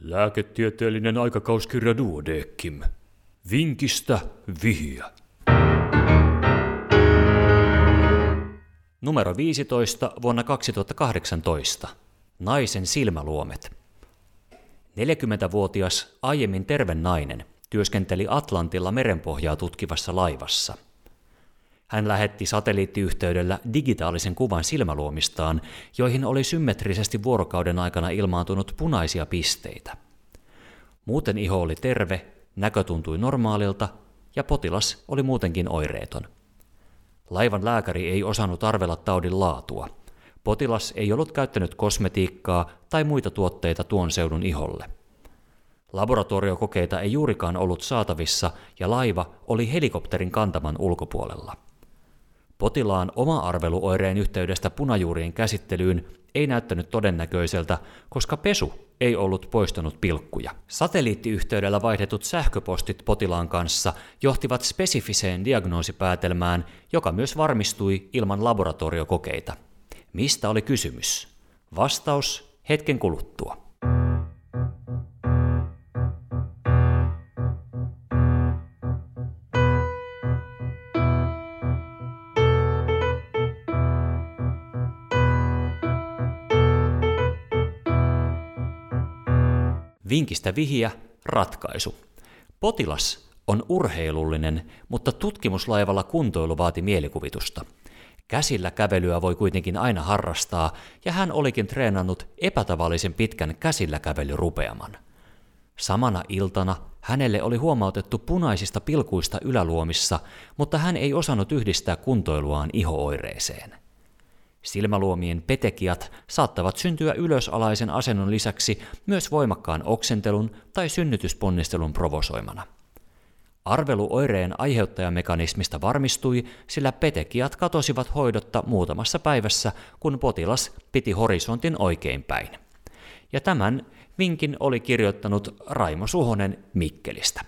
Lääketieteellinen aikakauskirja Duodeckim. Vinkistä vihiä. Numero 15 vuonna 2018. Naisen silmäluomet. 40-vuotias, aiemmin terve nainen, työskenteli Atlantilla merenpohjaa tutkivassa laivassa. Hän lähetti satelliittiyhteydellä digitaalisen kuvan silmäluomistaan, joihin oli symmetrisesti vuorokauden aikana ilmaantunut punaisia pisteitä. Muuten iho oli terve, näkö tuntui normaalilta ja potilas oli muutenkin oireeton. Laivan lääkäri ei osannut arvella taudin laatua. Potilas ei ollut käyttänyt kosmetiikkaa tai muita tuotteita tuon seudun iholle. Laboratoriokokeita ei juurikaan ollut saatavissa ja laiva oli helikopterin kantaman ulkopuolella. Potilaan oma arveluoireen yhteydestä punajuurien käsittelyyn ei näyttänyt todennäköiseltä, koska pesu ei ollut poistanut pilkkuja. Satelliittiyhteydellä vaihdetut sähköpostit potilaan kanssa johtivat spesifiseen diagnoosipäätelmään, joka myös varmistui ilman laboratoriokokeita. Mistä oli kysymys? Vastaus hetken kuluttua. Vinkistä vihiä, ratkaisu. Potilas on urheilullinen, mutta tutkimuslaivalla kuntoilu vaati mielikuvitusta. Käsillä kävelyä voi kuitenkin aina harrastaa, ja hän olikin treenannut epätavallisen pitkän käsillä kävelyrupeaman. Samana iltana hänelle oli huomautettu punaisista pilkuista yläluomissa, mutta hän ei osannut yhdistää kuntoiluaan ihooireeseen. Silmäluomien petekiat saattavat syntyä ylösalaisen asennon lisäksi myös voimakkaan oksentelun tai synnytysponnistelun provosoimana. Arvelu oireen aiheuttajamekanismista varmistui, sillä petekiat katosivat hoidotta muutamassa päivässä, kun potilas piti horisontin oikein päin. Ja tämän vinkin oli kirjoittanut Raimo Suhonen Mikkelistä.